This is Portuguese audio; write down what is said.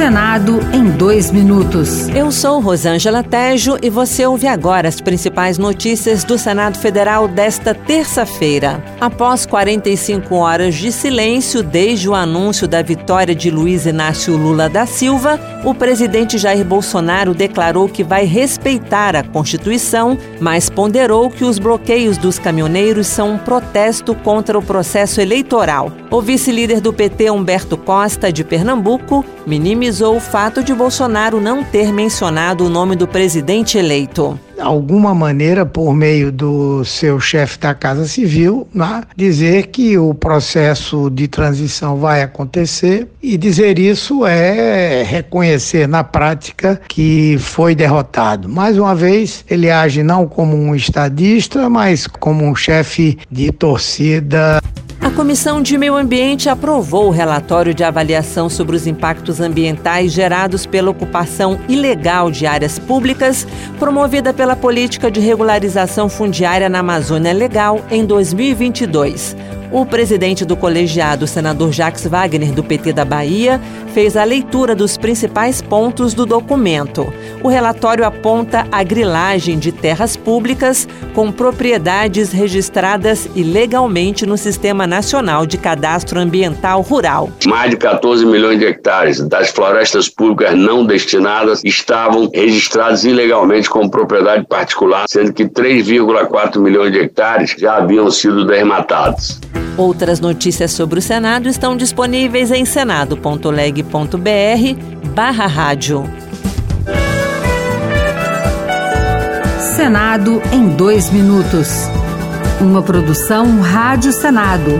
Senado em dois minutos. Eu sou Rosângela Tejo e você ouve agora as principais notícias do Senado Federal desta terça-feira. Após 45 horas de silêncio desde o anúncio da vitória de Luiz Inácio Lula da Silva, o presidente Jair Bolsonaro declarou que vai respeitar a Constituição, mas ponderou que os bloqueios dos caminhoneiros são um protesto contra o processo eleitoral. O vice-líder do PT, Humberto Costa, de Pernambuco, minimizou o fato de Bolsonaro não ter mencionado o nome do presidente eleito alguma maneira, por meio do seu chefe da Casa Civil, né, dizer que o processo de transição vai acontecer e dizer isso é reconhecer na prática que foi derrotado. Mais uma vez, ele age não como um estadista, mas como um chefe de torcida. A Comissão de Meio Ambiente aprovou o relatório de avaliação sobre os impactos ambientais gerados pela ocupação ilegal de áreas públicas, promovida pela Política de Regularização Fundiária na Amazônia Legal em 2022. O presidente do colegiado, senador Jacques Wagner, do PT da Bahia, fez a leitura dos principais pontos do documento. O relatório aponta a grilagem de terras públicas com propriedades registradas ilegalmente no Sistema Nacional de Cadastro Ambiental Rural. Mais de 14 milhões de hectares das florestas públicas não destinadas estavam registrados ilegalmente como propriedade particular, sendo que 3,4 milhões de hectares já haviam sido desmatados. Outras notícias sobre o Senado estão disponíveis em senado.leg.br barra rádio. Senado em dois minutos. Uma produção Rádio Senado.